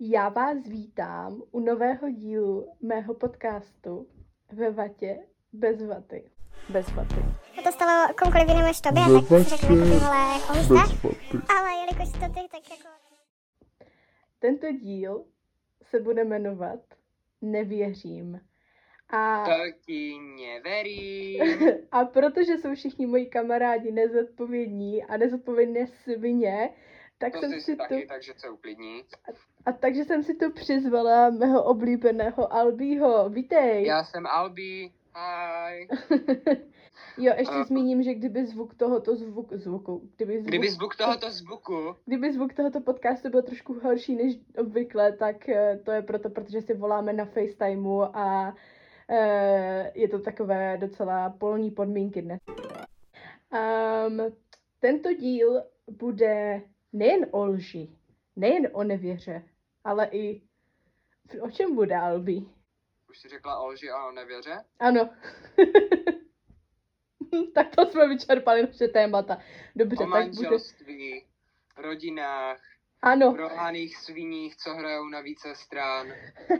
Já vás vítám u nového dílu mého podcastu ve vatě bez vaty. Bez vaty. To stalo komukoliv jinému než tobě, tak si řeknu, jako tohle jako. Ale jelikož to ty, tak jako... Tento díl se bude jmenovat Nevěřím. A, To ti neverím. a protože jsou všichni moji kamarádi nezodpovědní a nezodpovědné svině, tak To jsem si to, taky, takže se uklidní. a takže jsem si to přizvala mého oblíbeného Albího. Vítej! Já jsem Albi. Hi. jo, ještě A- zmíním, že kdyby zvuk tohoto zvuk, zvuku, kdyby zvuk, Kdyby zvuk tohoto zvuku, kdyby zvuk tohoto podcastu byl trošku horší než obvykle, tak eh, to je proto, protože si voláme na FaceTimeu a eh, je to takové docela polní podmínky dnes. Um, tento díl bude nejen o lži, nejen o nevěře, ale i o čem bude, Albi? už jsi řekla o lži a o nevěře? Ano. tak to jsme vyčerpali naše témata. Dobře, O tak bude... manželství, rodinách, Ano, prohaných sviních, co hrajou na více stran.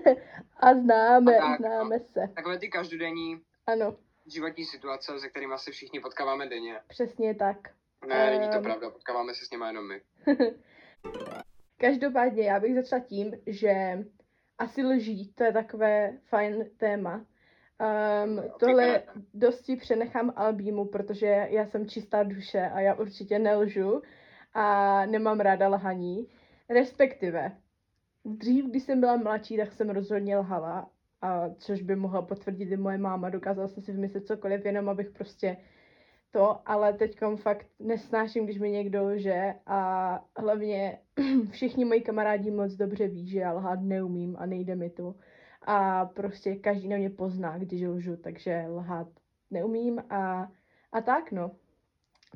a známe, A tak, no. známe se. Takové ty každodenní Ano, životní situace, se kterými se všichni potkáváme denně. přesně tak. Ne, není to Ehm. pravda, potkáváme se s nimi jenom my. Každopádně já bych začala tím, že asi lží, to je takové fajn téma. Um, tohle dosti přenechám Albímu, protože já jsem čistá duše a já určitě nelžu a nemám ráda lhaní. Respektive, dřív, když jsem byla mladší, tak jsem rozhodně lhala, a což by mohla potvrdit i moje máma. Dokázala jsem si vymyslet cokoliv, jenom abych prostě to, ale teďkom fakt nesnáším, když mi někdo lže a hlavně všichni moji kamarádi moc dobře ví, že já lhát neumím a nejde mi to. A prostě každý na mě pozná, když lžu, takže lhát neumím a, a tak no.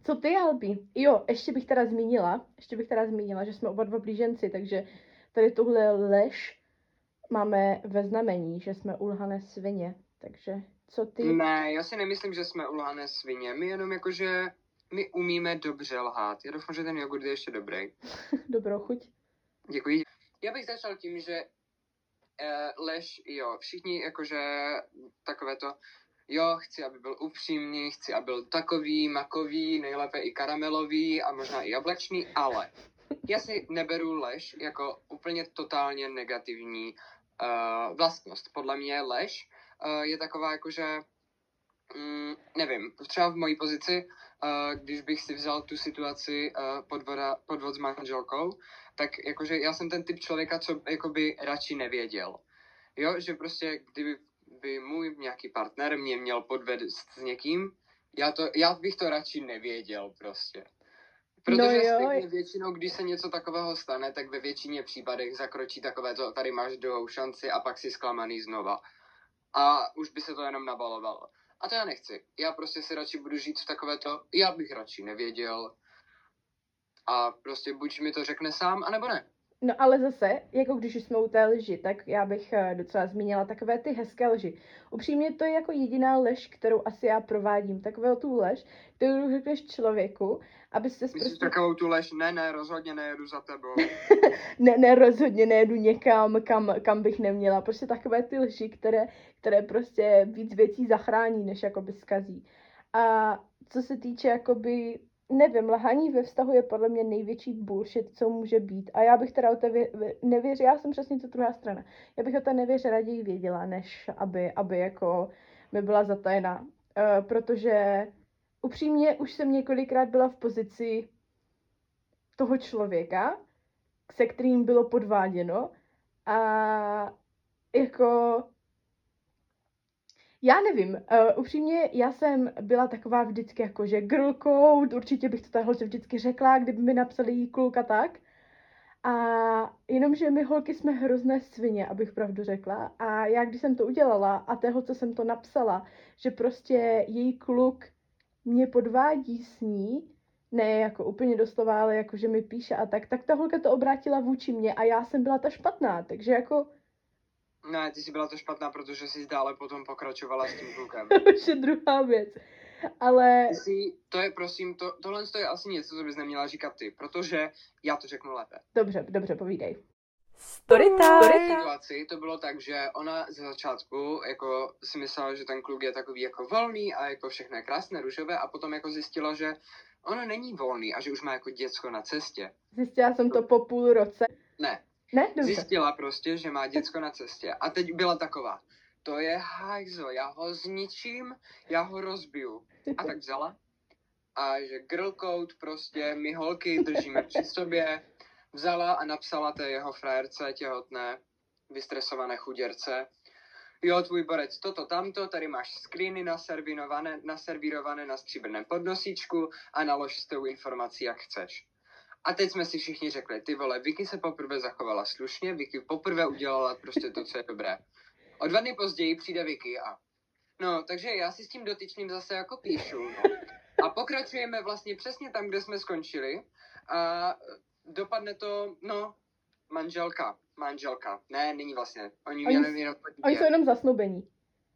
Co ty, Albi? Jo, ještě bych teda zmínila, ještě bych teda zmínila, že jsme oba dva blíženci, takže tady tuhle lež máme ve znamení, že jsme ulhané svině. Takže co ty? Ne, já si nemyslím, že jsme ulhané svině. My jenom jakože my umíme dobře lhát. Já doufám, že ten jogurt je ještě dobrý. Dobrou chuť. Děkuji. Já bych začal tím, že uh, lež, jo, všichni jakože takové to, jo, chci, aby byl upřímný, chci, aby byl takový, makový, nejlépe i karamelový a možná i jablečný, ale já si neberu lež jako úplně totálně negativní uh, vlastnost. Podle mě lež je taková jakože, mm, nevím, třeba v mojí pozici, uh, když bych si vzal tu situaci uh, podvoda, podvod s manželkou, tak jakože já jsem ten typ člověka, co jakoby radši nevěděl. Jo, že prostě kdyby by můj nějaký partner mě měl podvést s někým, já, to, já bych to radši nevěděl prostě. Protože No stejně většinou, když se něco takového stane, tak ve většině případech zakročí takové to, tady máš druhou šanci a pak si zklamaný znova. A už by se to jenom nabalovalo. A to já nechci. Já prostě si radši budu žít v takové to, já bych radši nevěděl. A prostě buď mi to řekne sám, anebo ne. No ale zase, jako když už jsme u té lži, tak já bych eh, docela zmínila takové ty hezké lži. Upřímně to je jako jediná lež, kterou asi já provádím. Takovou tu lež, kterou řekneš člověku, aby se Myslíš prostě... takovou tu lež, ne, ne, rozhodně nejedu za tebou. Ne, ne, rozhodně nejedu někam, kam, kam bych neměla. Prostě takové ty lži, které, které prostě víc věcí zachrání, než jakoby zkazí. A co se týče jakoby, nevím, lhaní ve vztahu je podle mě největší bullshit, co může být. A já bych teda o té vě- nevěře, já jsem přesně ta druhá strana. Já bych o té nevěře raději věděla, než aby, aby jako mi byla zatajena. Uh, protože upřímně už jsem několikrát byla v pozici toho člověka, se kterým bylo podváděno a jako já nevím, uh, upřímně já jsem byla taková vždycky jako, že girl code, určitě bych to tahle vždycky řekla, kdyby mi napsali jí kluk a tak. A jenomže my holky jsme hrozné svině, abych pravdu řekla. A já když jsem to udělala a tého, co jsem to napsala, že prostě její kluk mě podvádí s ní, ne jako úplně doslova, ale jako, že mi píše a tak, tak ta holka to obrátila vůči mě a já jsem byla ta špatná, takže jako Ne, ty jsi byla to špatná, protože jsi dále potom pokračovala s tím klukem. už je druhá věc. Ale Ty jsi, to je prosím, to, tohle je asi něco, co bys neměla říkat ty, protože já to řeknu lépe. dobře, dobře, povídej. Story V situaci to bylo tak, že ona ze začátku jako si myslela, že ten kluk je takový jako volný a jako všechno je krásné, růžové a potom jako zjistila, že ono není volný a že už má jako děcko na cestě. Zjistila jsem to po půl roce. Ne, Ne, zjistila prostě, že má děcko na cestě. A teď byla taková, to je hajzl, já ho zničím, já ho rozbiju. A tak vzala. A že girl code prostě, my holky držíme při sobě. Vzala a napsala té jeho frajerce těhotné, vystresované chuděrce. Jo, tvůj borec, toto, tamto, tady máš screeny naservinované, naservírované na stříbrném podnosíčku a nalož s tou informací, jak chceš. A teď jsme si všichni řekli, ty vole, Vicky se poprvé zachovala slušně, Vicky poprvé udělala prostě to, co je dobré. O dva dny později přijde Vicky a no, takže já si s tím dotyčným zase jako píšu, no. A pokračujeme vlastně přesně tam, kde jsme skončili a dopadne to, no, manželka, manželka. Ne, není vlastně. Oni, Oni- oni, jenom Oni jsou jenom zasnoubení.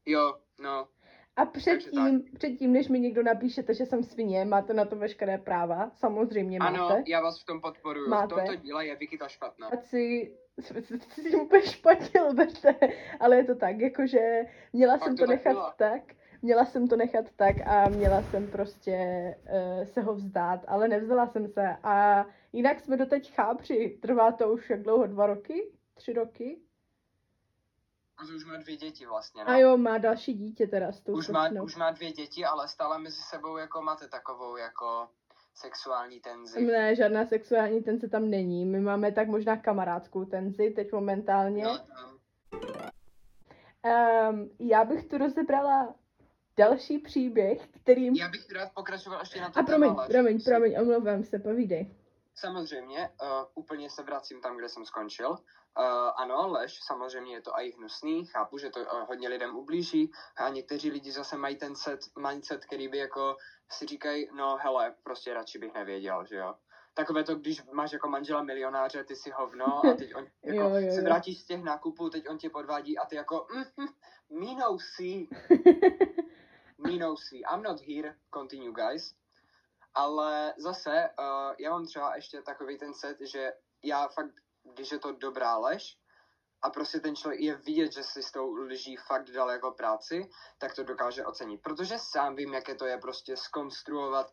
Jo, no. A předtím, předtím, než mi někdo napíšete, že jsem svině, máte na to veškeré práva, samozřejmě máte. Ano, já vás v tom podporuju. Máte. V tomto díle je Vicky ta špatná. A si, si, si úplně špatně lbete, ale je to tak, jakože měla Pak jsem to nechat bylo. tak, měla jsem to nechat tak a měla jsem prostě uh, se ho vzdát, ale nevzala jsem se a jinak jsme doteď chápři, trvá to už jak dlouho, dva roky, tři roky To už má dvě děti vlastně, no. a jo, má další dítě teda s tou už, má, už má dvě děti, ale stále mezi sebou jako máte takovou jako sexuální tenzi. Ne, žádná sexuální tenze tam není, my máme tak možná kamarádskou tenzi teď momentálně. No. Um, já bych tu rozebrala další příběh, kterým... Já bych rád pokračoval ještě na to A promiň, téma, promiň, promiň, omlouvám se, povídej. Samozřejmě, uh, úplně se vracím tam, kde jsem skončil. Uh, ano, lež, samozřejmě je to i hnusný, chápu, že to uh, hodně lidem ublíží a někteří lidi zase mají ten set, mindset, který by jako si říkají, no hele, prostě radši bych nevěděl, že jo. Takové to, když máš jako manžela milionáře, ty si hovno a teď on jako Jo, jo, se jo. vrátíš z těch nákupů, teď on tě podvádí a ty jako, mm, mm, me no see, me no see, I'm not here, continue guys. Ale zase, uh, já mám třeba ještě takový ten set, že já fakt, když je to dobrá lež, a prostě ten člověk je vidět, že si s tou lží fakt dal jako práci, tak to dokáže ocenit. Protože sám vím, jaké to je prostě skonstruovat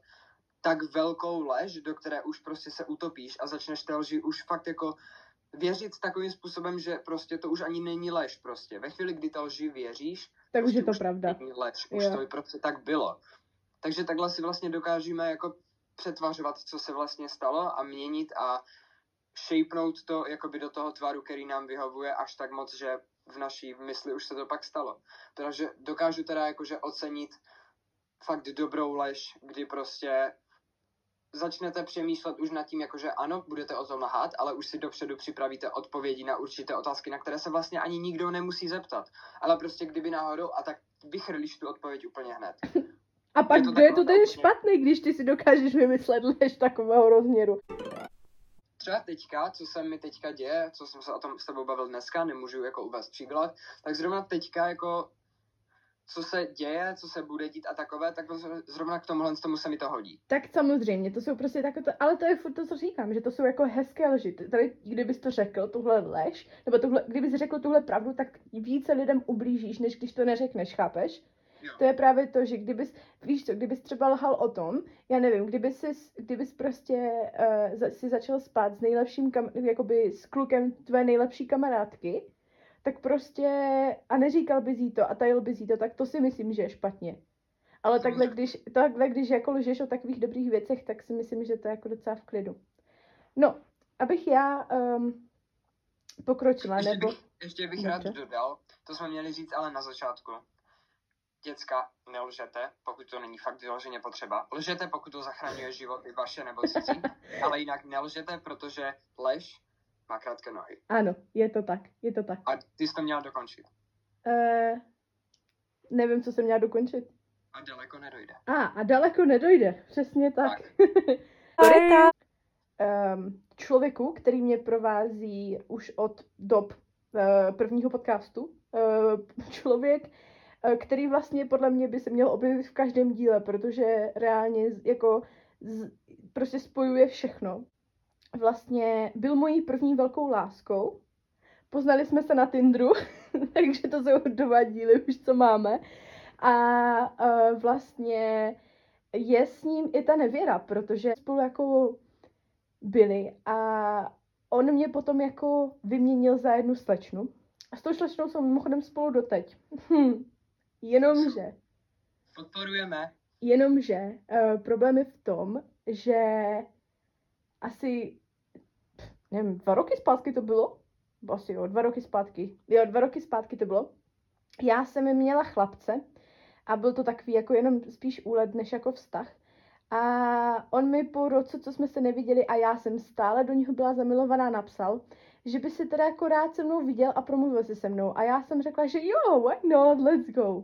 tak velkou lež, do které už prostě se utopíš a začneš té lži už fakt jako věřit takovým způsobem, že prostě to už ani není lež prostě. Ve chvíli, kdy ta lži věříš, Tak už je to prostě pravda. lež, už Jo. to prostě tak bylo. Takže takhle si vlastně dokážeme jako přetvařovat, co se vlastně stalo a měnit a shapenout to jakoby do toho tvaru, který nám vyhovuje až tak moc, že v naší mysli už se to pak stalo. Takže dokážu teda jakože ocenit fakt dobrou lež, kdy prostě začnete přemýšlet už nad tím, jakože ano, budete o tom lhát, ale už si dopředu připravíte odpovědi na určité otázky, na které se vlastně ani nikdo nemusí zeptat. Ale prostě kdyby náhodou, a tak vychrlíš tu odpověď úplně hned. A pak Je to je to ten špatný, když ty si dokážeš vymyslet lež takového rozměru? třeba teďka, co se mi teďka děje, co jsem se o tom s tebou bavil dneska, nemůžu jako uvést příklad, tak zrovna teďka jako co se děje, co se bude dít a takové, tak zrovna k tomuhle tomu se mi to hodí. Tak samozřejmě, to jsou prostě takové, ale to je furt to, co říkám, že to jsou jako hezké lži. Tady, kdybys to řekl, tuhle lež, nebo tuhle, kdybys řekl tuhle pravdu, tak více lidem ublížíš, než když to neřekneš, chápeš? To je právě to, že kdybys, víš co, kdybys třeba lhal o tom, já nevím, kdybys, si, kdybys prostě uh, za, si začal spát s nejlepším, kam, jakoby s klukem tvé nejlepší kamarádky, tak prostě, a neříkal bys jí to a tajil bys jí to, tak to si myslím, že je špatně. Ale takhle Samozřejmě. když, takhle, když jako lžeš o takových dobrých věcech, tak si myslím, že to je jako docela v klidu. No, abych já um, pokročila, Ještě nebo... bych, ještě bych rád dodal, to jsme měli říct ale na začátku. Děcka, nelžete, pokud to není fakt vyloženě potřeba. Lžete, pokud to zachraňuje životy vaše nebo cizí, ale jinak nelžete, protože lež má krátké nohy. Ano, je to tak, je to tak. A ty jsi to měla dokončit. Uh, nevím, co jsem měla dokončit. A daleko nedojde. A, a daleko nedojde, přesně tak. um, člověku, který mě provází už od dob uh, prvního podcastu, uh, člověk, který vlastně podle mě by se měl objevit v každém díle, protože reálně jako z, prostě spojuje všechno. Vlastně byl mojí první velkou láskou Poznali jsme se na Tinderu, takže to jsou dva díly už, co máme. A uh, vlastně je s ním i ta nevěra, protože spolu jako byli a on mě potom jako vyměnil za jednu slečnu. A s tou slečnou jsou mimochodem spolu doteď. Hm. Jenomže, Podporujeme. jenomže uh, problém je v tom, že asi, pff, nevím, dva roky zpátky to bylo? Asi jo, dva roky zpátky. Jo, dva roky zpátky to bylo. Já jsem měla chlapce a byl to takový jako jenom spíš úlet, než jako vztah. A on mi po roce, co jsme se neviděli a já jsem stále do něho byla zamilovaná, napsal, že by si teda jako rád se mnou viděl a promluvil si se mnou. A já jsem řekla, že jo, why not, let's go.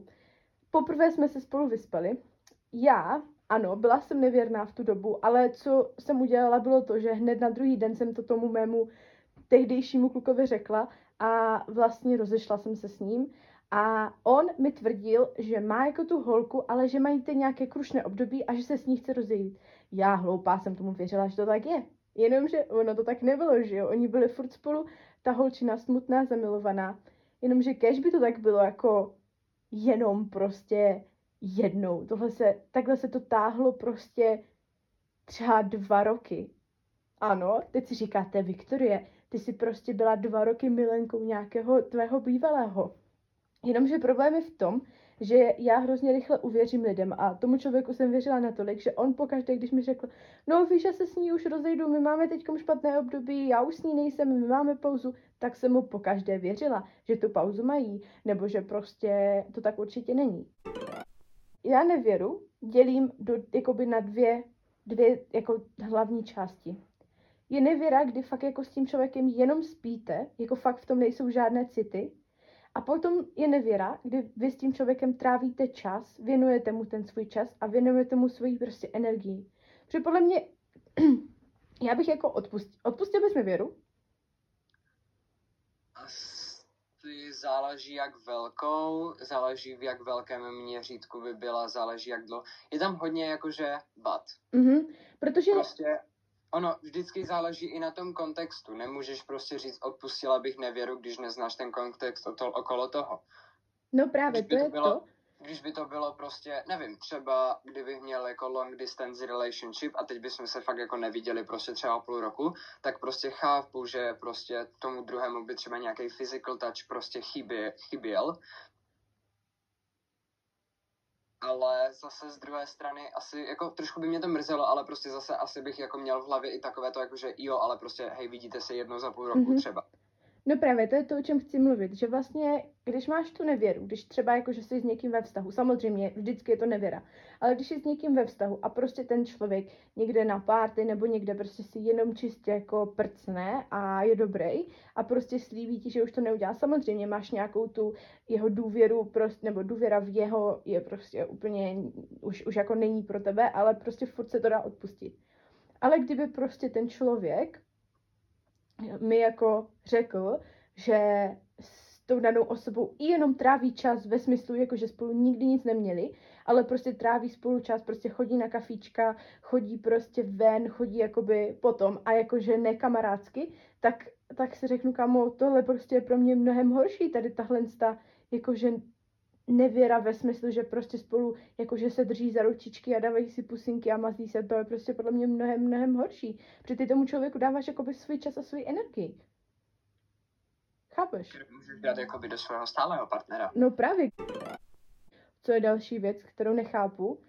Poprvé jsme se spolu vyspali. Já, ano, byla jsem nevěrná v tu dobu, ale co jsem udělala, bylo to, že hned na druhý den jsem to tomu mému tehdejšímu klukovi řekla a vlastně rozešla jsem se s ním. A on mi tvrdil, že má jako tu holku, ale že mají ty nějaké krušné období a že se s ní chce rozejít. Já hloupá jsem tomu věřila, že to tak je. Jenomže ono to tak nebylo, že jo. Oni byli furt spolu, ta holčina smutná, zamilovaná. Jenomže kež by to tak bylo jako jenom prostě jednou. Tohle se, takhle se to táhlo prostě třeba dva roky. Ano, teď si říkáte, Viktorie, ty jsi prostě byla dva roky milenkou nějakého tvého bývalého. Jenomže problém je v tom, že já hrozně rychle uvěřím lidem a tomu člověku jsem věřila natolik, že on pokaždé, když mi řekl, no víš, já se s ní už rozejdu, my máme teď špatné období, já už s ní nejsem, my máme pauzu, tak jsem mu pokaždé věřila, že tu pauzu mají, nebo že prostě to tak určitě není. Já nevěru dělím do, jakoby na dvě, dvě jako hlavní části. Je nevěra, kdy fakt jako s tím člověkem jenom spíte, jako fakt v tom nejsou žádné city, a potom je nevěra, kdy vy s tím člověkem trávíte čas, věnujete mu ten svůj čas a věnujete mu svoji prostě energii. Protože podle mě, já bych jako odpustil, odpustil bys mi věru? Asi záleží jak velkou, záleží v jak velkém měřítku by byla, záleží jak dlouho. Je tam hodně jakože bat. Mhm, protože, Prostě ono vždycky záleží i na tom kontextu. Nemůžeš prostě říct, odpustila bych nevěru, když neznáš ten kontext o to, okolo toho. no právě, Když to by je to bylo, to. když by to bylo prostě, nevím, třeba kdybych měl jako long distance relationship a teď bychom se fakt jako neviděli prostě třeba půl roku, tak prostě chápu, že prostě tomu druhému by třeba nějaký physical touch prostě chybě, chyběl. Ale zase z druhé strany asi, jako trošku by mě to mrzelo, ale prostě zase asi bych jako měl v hlavě i takové to, jako že jo, ale prostě hej, vidíte se jednou za půl roku Mhm. třeba. No právě, to je to, o čem chci mluvit, že vlastně, když máš tu nevěru, když třeba jako, že jsi s někým ve vztahu, samozřejmě vždycky je to nevěra, ale když jsi s někým ve vztahu a prostě ten člověk někde na párty nebo někde prostě si jenom čistě jako prcne a je dobrý a prostě slíbí ti, že už to neudělá, samozřejmě máš nějakou tu jeho důvěru, prostě, nebo důvěra v jeho je prostě úplně, už, už jako není pro tebe, ale prostě furt se to dá odpustit. Ale kdyby prostě ten člověk mi jako řekl, že s tou danou osobou i jenom tráví čas ve smyslu, jako že spolu nikdy nic neměli, ale prostě tráví spolu čas, prostě chodí na kafíčka, chodí prostě ven, chodí jakoby potom. A jakože ne kamarádsky, tak, tak si řeknu, kamo, tohle prostě je pro mě mnohem horší, tady tahle ta, jakože nevěra ve smyslu, že prostě spolu jakože se drží za ručičky a dávají si pusinky a mazí se, to je prostě podle mě mnohem, mnohem horší. Protože ty tomu člověku dáváš jakoby svůj čas a svůj energii. Chápeš? Můžeš dát jakoby do svého stálého partnera. No právě. Co je další věc, kterou nechápu,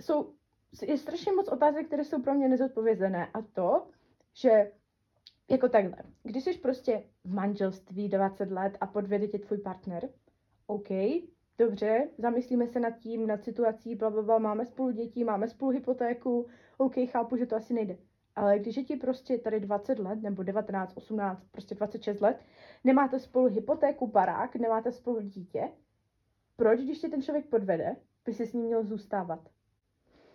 jsou, je strašně moc otázek, které jsou pro mě nezodpovězené a to, že jako takhle, když jsi prostě v manželství 20 let a podvede tě tvůj partner, OK, dobře, zamyslíme se nad tím, nad situací, bla, bla, bla, máme spolu děti, máme spolu hypotéku, OK, chápu, že to asi nejde. Ale když je ti prostě tady 20 let, nebo 19, 18, prostě 26 let, nemáte spolu hypotéku, barák, nemáte spolu dítě, proč, když tě ten člověk podvede, by si s ním měl zůstávat?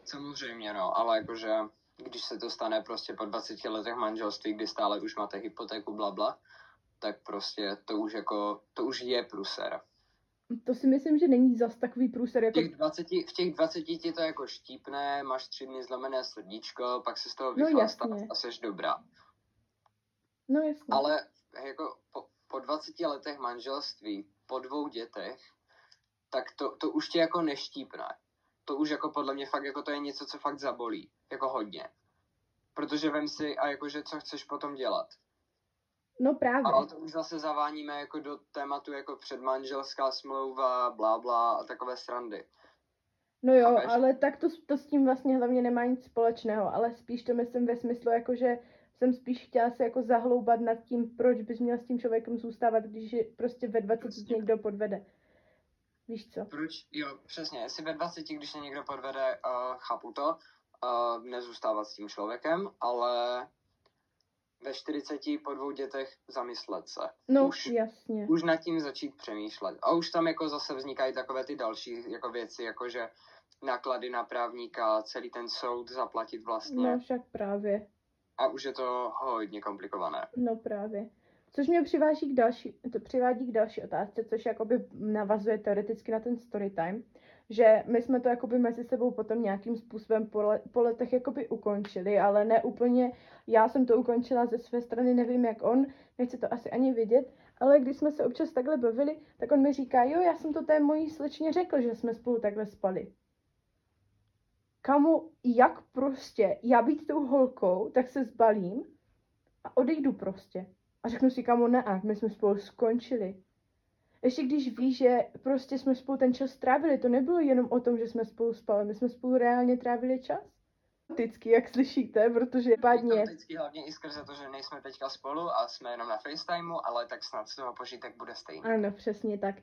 Samozřejmě, no, ale jakože když se to stane prostě po 20 letech manželství, kdy stále už máte hypotéku, bla, bla, tak prostě to už jako, to už je pruser. To si myslím, že není zas takový průser, V jako... těch 20, v těch 20 ti to jako štípne, máš tři dny zlomené srdíčko, pak se z toho No vychlastáš jasně. a seš dobrá. No jasně. Ale jako po, po 20 letech manželství, po dvou dětech, tak to, to už tě jako neštípne. To už jako podle mě fakt jako to je něco, co fakt zabolí. Jako hodně. Protože vem si a jakože co chceš potom dělat. No právě. Ale to už zase zaváníme jako do tématu jako předmanželská smlouva, blá, blá a takové srandy. No jo, Chápeš? ale tak to, to s tím vlastně hlavně nemá nic společného, ale spíš to myslím ve smyslu, jako že jsem spíš chtěla se jako zahloubat nad tím, proč bys měl s tím člověkem zůstávat, když je prostě ve 20 Prostě. někdo podvede. Víš co? Proč? Jo, přesně. Jestli ve 20, když se někdo podvede, uh, chápu to, uh, nezůstávat s tím člověkem, ale ve 40 po dvou dětech zamyslet se. No, už, jasně. už nad tím začít přemýšlet. A už tam jako zase vznikají takové ty další jako věci, jako že náklady na právníka, celý ten soud zaplatit vlastně. No však právě. A už je to hodně komplikované. No právě. Což mě přiváží k další, to přivádí k další otázce, což jakoby navazuje teoreticky na ten story time, že my jsme to jakoby mezi sebou potom nějakým způsobem po, le, po letech jakoby ukončili, ale ne úplně, já jsem to ukončila ze své strany, nevím jak on, nechci to asi ani vidět, ale když jsme se občas takhle bavili, tak on mi říká, jo, já jsem to té mojí slečně řekl, že jsme spolu takhle spali. Kamu, jak prostě, já být tou holkou, tak se zbalím a odejdu prostě. A řeknu si, kamo, ne, a my jsme spolu skončili. Ještě když víš, že prostě jsme spolu ten čas trávili, to nebylo jenom o tom, že jsme spolu spali, my jsme spolu reálně trávili čas. Vždycky, jak slyšíte, protože pádně, to vždycky hlavně i skrze to, že nejsme teďka spolu a jsme jenom na FaceTimeu, ale tak snad z toho požitek bude stejný. ano, přesně tak.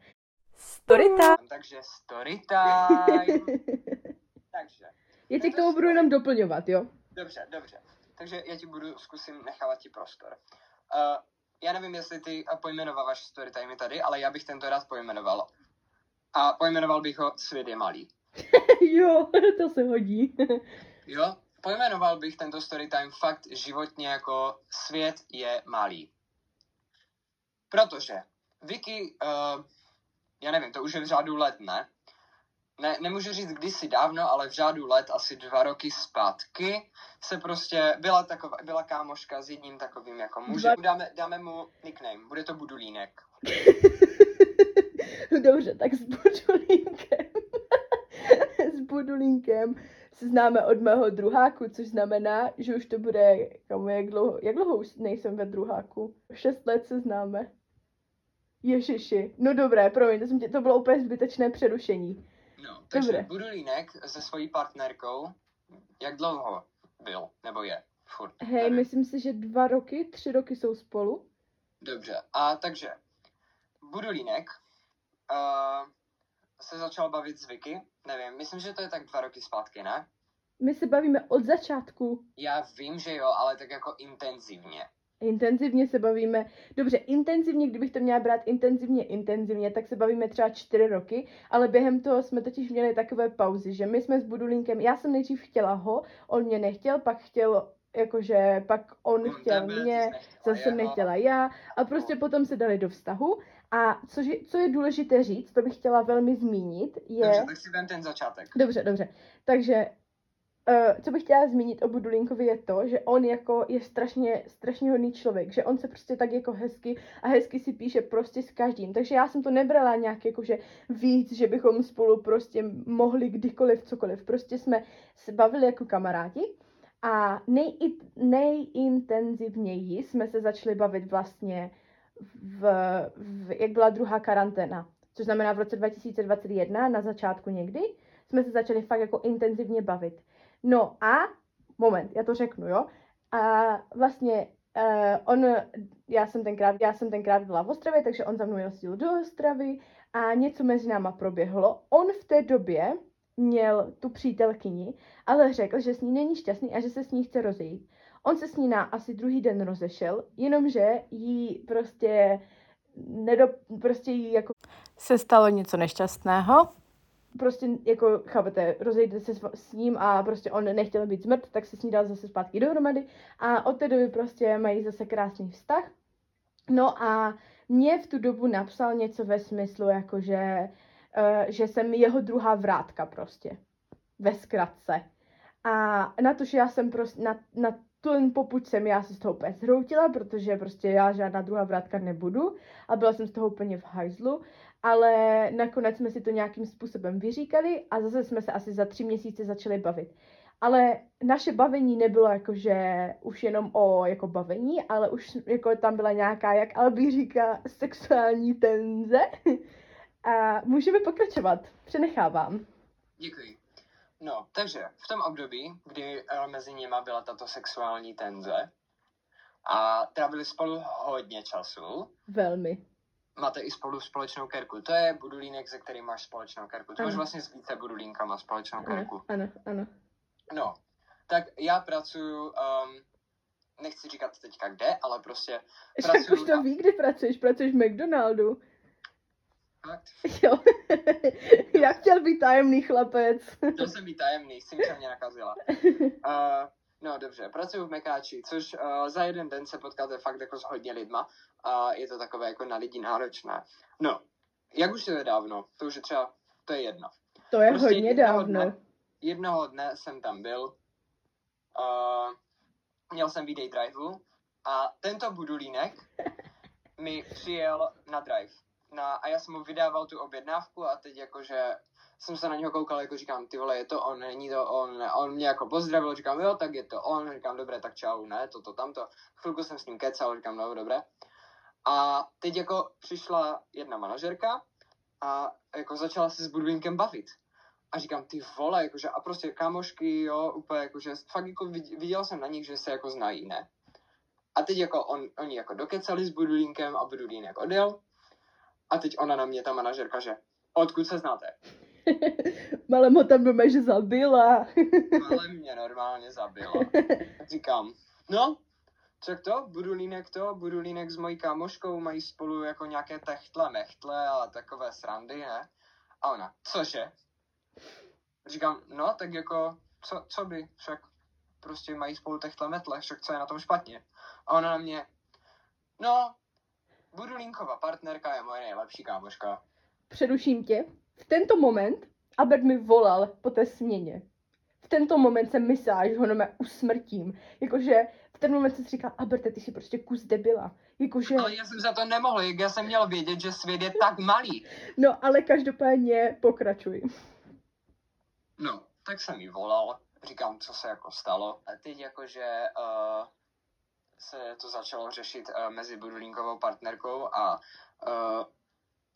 Storytime. Takže story time. Takže, Já tě k tomu budu jenom doplňovat, jo? dobře, dobře. Takže já ti budu, zkusím nechávat ti prostor. Uh, já nevím, jestli ty pojmenováváš story time tady, ale já bych tento rád pojmenoval. A pojmenoval bych ho Svět je malý. jo, to se hodí. Jo? Pojmenoval bych tento story time fakt životně jako Svět je malý. Protože Vicky, uh, já nevím, to už je v řádu let, ne? Ne? Nemůžu říct kdysi dávno, ale v řádu let, asi dva roky zpátky, se prostě, byla taková, byla kámoška s jedním takovým jako mužem. Dáme, dáme mu nickname, bude to Budulínek. Dobře, tak s Budulínkem. s Budulínkem se známe od mého druháku, což znamená, že už to bude, kamu, jak dlouho, jak dlouho už nejsem ve druháku? Šest let se známe. Ježiši, no dobré, promiň, to, jsem tě, to bylo úplně zbytečné přerušení. No, takže Dobré. Budulínek se svojí partnerkou, jak dlouho byl, nebo je? Furt. Hej, nevím. myslím si, že dva roky, tři roky jsou spolu. Dobře, a takže Budulínek uh, se začal bavit s Vicky, nevím, myslím, že to je tak dva roky zpátky, ne? My se bavíme od začátku. Já vím, že jo, ale tak jako intenzivně. Intenzivně se bavíme, dobře, intenzivně, kdybych to měla brát intenzivně, intenzivně, tak se bavíme třeba čtyři roky, ale během toho jsme totiž měli takové pauzy, že my jsme s Budulínkem, já jsem nejdřív chtěla ho, on mě nechtěl, pak chtěl, jakože, pak on chtěl mě, zase nechtěla já. A prostě potom se dali do vztahu. A je, co je důležité říct, to bych chtěla velmi zmínit, je... Dobře, tak si ten začátek. Dobře, dobře. Takže, uh, co bych chtěla zmínit o Budulínkovi je to, že on jako je strašně, strašně hodný člověk, že on se prostě tak jako hezky a hezky si píše prostě s každým. Takže já jsem to nebrala nějak jako, že víc, že bychom spolu prostě mohli kdykoliv, cokoliv. Prostě jsme se bavili jako kamarádi a nej, nejintenzivněji jsme se začali bavit vlastně v, v, jak byla druhá karanténa, což znamená v roce 2021, na začátku někdy, jsme se začali fakt jako intenzivně bavit. No a, moment, já to řeknu, jo, a vlastně uh, on, já jsem tenkrát, já jsem tenkrát byla v Ostravě, takže on za mnou jezdil do Ostravy a něco mezi náma proběhlo. On v té době měl tu přítelkyni, ale řekl, že s ní není šťastný a že se s ní chce rozejít. On se s ní na asi druhý den rozešel, jenomže jí prostě nedo, prostě jí jako Se stalo něco nešťastného. Prostě jako, chápete, rozejde se s, ním a prostě on nechtěl být zmrt, tak se s ní dal zase zpátky dohromady a od té doby prostě mají zase krásný vztah. No a mě v tu dobu napsal něco ve smyslu, jako že, uh, že jsem jeho druhá vrátka prostě. Ve zkratce. A na to, že já jsem prostě, na, na ten popuď jsem já se z toho úplně zhroutila, protože prostě já žádná druhá vrátka nebudu a byla jsem z toho úplně v hajzlu, ale nakonec jsme si to nějakým způsobem vyříkali a zase jsme se asi za tři měsíce začali bavit. Ale naše bavení nebylo jakože už jenom o jako bavení, ale už jako tam byla nějaká, jak Albi říká, sexuální tenze. A můžeme pokračovat. Přenechávám. Děkuji. No, takže v tom období, kdy eh, mezi nimi byla tato sexuální tenze a trávili spolu hodně času, Velmi. Máte i spolu společnou kerku. To je budulínek, se kterým máš společnou kerku. To máš Ano. vlastně s více budulínkama společnou kerku. Ano, ano, ano. No, tak já pracuji, um, nechci říkat teďka kde, ale prostě Však pracuji už to ví, kde pracuješ. Pracuješ v McDonaldu. Fakt? Jo. Já chtěl být tajemný chlapec. Chtěl jsem být tajemný, Simča mě nakazila. Uh, no dobře, pracuji v Mekáči, což uh, za jeden den se potkáte fakt jako s hodně lidma a je to takové jako na lidi náročné. No, jak už je to dávno, to už je třeba, to je jedno. To je Prostě hodně jednoho dávno. dne- Jednoho dne jsem tam byl, uh, měl jsem výdej driveu a tento budulínek mi přijel na drive. Na, a já jsem mu vydával tu objednávku a teď jakože jsem se na něho koukal, jako říkám, ty vole, je to on, není to on, on mě jako pozdravil, říkám, jo, tak je to on, říkám, dobré, tak čau, ne, toto, tamto. Chvilku jsem s ním kecal, říkám, no, dobré. A teď jako přišla jedna manažerka a jako začala se s Budvinkem bavit. A říkám, ty vole, jakože, a prostě kámošky, jo, úplně jakože, fakt jako vid- viděl jsem na nich, že se jako znají, ne? A teď jako on, oni jako dokecali s Budulínkem a Budulínek odjel. A teď ona na mě, ta manažerka, že odkud se znáte? Ale mo tam doma, že zabila. Ale mě normálně zabila. Tak říkám, no, co to? Budulínek to, Budulínek s mojí kámoškou mají spolu jako nějaké techtle, mechtle a takové srandy, ne? A ona, cože? Říkám, no, tak jako, co, co by, však prostě mají spolu techtle, metle, však co je na tom špatně? A ona na mě, no, Budulínkova partnerka je moje nejlepší kámoška. Přeruším tě. V tento moment Albert mi volal po té směně. V tento moment jsem myslela, že ho nome usmrtím. Jakože v ten moment jsem si říkala, Alberte, ty jsi prostě kus debila. Jakože, Ale já jsem za to nemohl, jak já jsem měl vědět, že svět je tak malý. no ale každopádně pokračuj. No, tak jsem jí volal, říkám, co se jako stalo. A teď jakože uh, se to začalo řešit uh, mezi Budulínkovou partnerkou a uh,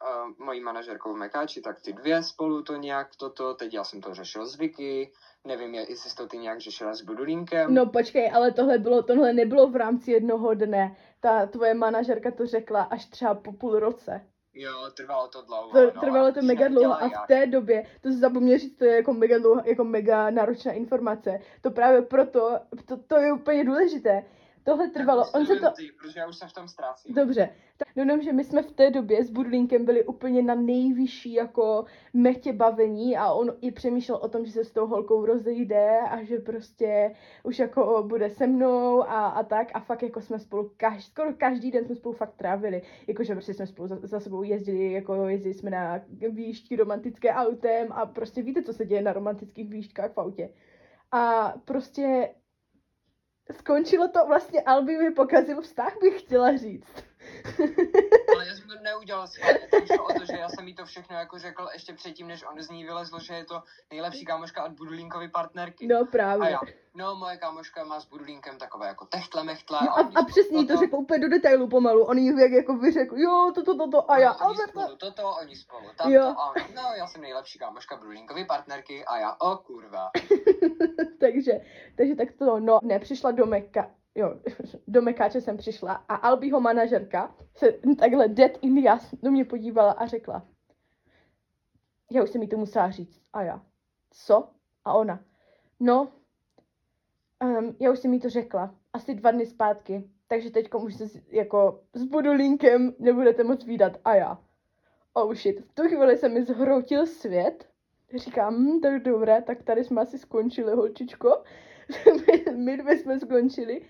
uh, mojí manažerkou v Mekáči, tak ty dvě spolu to nějak toto, teď já jsem to řešil s Vicky, nevím, je- jestli jsi to ty nějak řešila s Budulínkem. No počkej, ale tohle, bylo, tohle nebylo v rámci jednoho dne. Ta tvoje manažerka to řekla až třeba po půl roce. Jo, trvalo to dlouho. To, no, trvalo to mega dlouho a v té době, to si zapomněl říct, to je jako mega, dlouho, jako mega náročná informace. To právě proto, to, to je úplně důležité. Tohle trvalo, on se to, Ty, protože já už jsem v tom ztrácím. Dobře, tak no, jenom, že my jsme v té době s Budlínkem byli úplně na nejvyšší jako metě bavení a on i přemýšlel o tom, že se s tou holkou rozejde a že prostě už jako bude se mnou a, a tak a fakt jako jsme spolu kaž, skoro každý den jsme spolu fakt trávili, jakože prostě jsme spolu za, za sebou jezdili, jako jezdili jsme na výšky romantické autem a prostě víte, co se děje na romantických výškách v autě. A prostě skončilo to vlastně, Albi mi pokazil vztah, bych chtěla říct. Ale já jsem to neudělal schválně, to šlo o to, že já jsem jí to všechno jako řekl ještě předtím, než on z ní vylezl, že je to nejlepší kámoška od Budulínkovy partnerky. No A právě. já, no moje kámoška má s Budulínkem takové jako techtle mechtle. No a, a spolu přesně to řekl úplně do detailu pomalu. On jí jak jako vyřekl, jo, toto, toto, a já, no, oni spolu toto, oni spolu tamto, Jo. a ona, no já jsem nejlepší kámoška Budulínkovy partnerky a já, o kurva. takže, takže tak to, no, ne, přišla do Meka, jo, do Mekáče jsem přišla a Albího manažerka se takhle dead in the ass do mě podívala a řekla, já už jsem jí to musela říct. A já, co? A ona, no, um, já už jsem jí to řekla, asi dva dny zpátky, takže teď už se jako s Budulínkem nebudete moc výdat. A já, oh shit, v tu chvíli se mi zhroutil svět, říkám, hm, tak dobré, tak tady jsme asi skončili, holčičko. my, my dvě jsme skončili.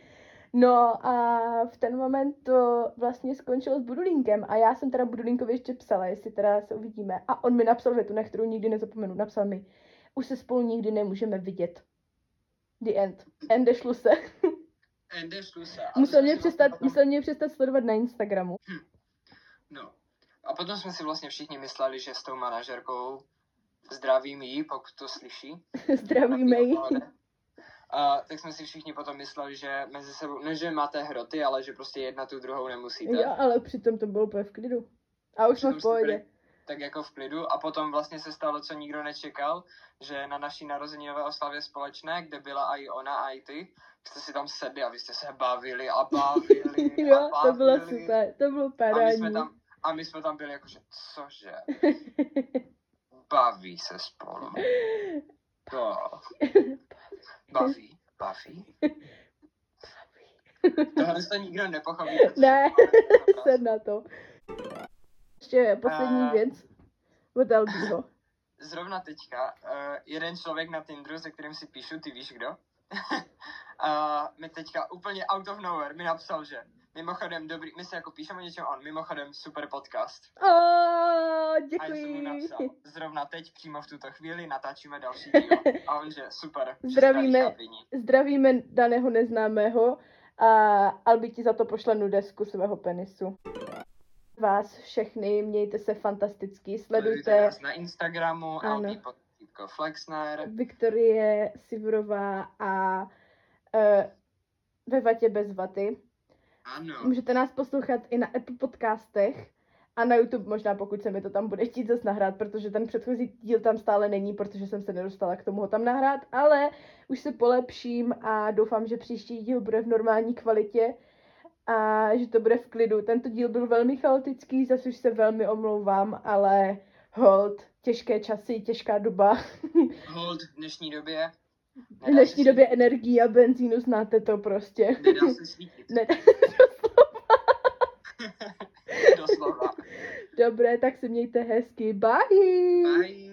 No a v ten moment to vlastně skončilo s Budulínkem a já jsem teda Budulínkovi ještě psala, jestli teda se uvidíme. A on mi napsal větu, na kterou nikdy nezapomenu. Napsal mi, už se spolu nikdy nemůžeme vidět. The end. Ende šlu se. Ende se. A Musel mě, si přestat, potom- musel mě přestat sledovat na Instagramu. No. A potom jsme si vlastně všichni mysleli, že s tou manažerkou zdravím jí, pokud to slyší. Zdravíme ji. A tak jsme si všichni potom mysleli, že mezi sebou, ne že máte hroty, ale že prostě jedna tu druhou nemusíte. Jo, ale přitom to bylo úplně v klidu. A už jsme v pohodě. Tak jako v klidu. A potom vlastně se stalo, co nikdo nečekal, že na naší narozeninové oslavě společné, kde byla i ona, a i ty, jste si tam sedli a vy jste se bavili a bavili a Jo, to bylo bavili. super, to bylo A my parádní. jsme tam, a my jsme tam byli jakože, cože? Baví se spolu. To. Baví, baví. Tohle to nikdo nepochopí. Ne, Jsem na to. Ještě poslední A- věc od Albího. Zrovna teďka uh, jeden člověk na Tinderu, se kterým si píšu, ty víš kdo? uh, mi teďka úplně out of nowhere mi napsal, že mimochodem dobrý, my si jako píšeme o něčem on, mimochodem super podcast. Oh, A já jsem mu děkuji. napsal, zrovna teď, přímo v tuto chvíli, natáčíme další díl. A on že, super. Zdravíme. Zdravíme daného neznámého a Albi ti za to pošle nudesku svého penisu. Vás všechny, mějte se fantasticky, Sledujte sledujte nás na Instagramu, Ano. Albi Potítko Flexner. Viktorie Sivorová a uh, ve vatě bez vaty. Ano. Můžete nás poslouchat i na Apple podcastech a na YouTube možná, pokud se mi to tam bude chtít zase nahrát, protože ten předchozí díl tam stále není, protože jsem se nedostala k tomu ho tam nahrát, ale už se polepším a doufám, že příští díl bude v normální kvalitě a že to bude v klidu. Tento díl byl velmi chaotický, zase už se velmi omlouvám, ale hold, těžké časy, těžká doba. Hold v dnešní době. V dnešní době energii a benzínu znáte to prostě. Nedá se svítit. Ne, Doslova. Dobré, tak se mějte hezky. Bye! Bye.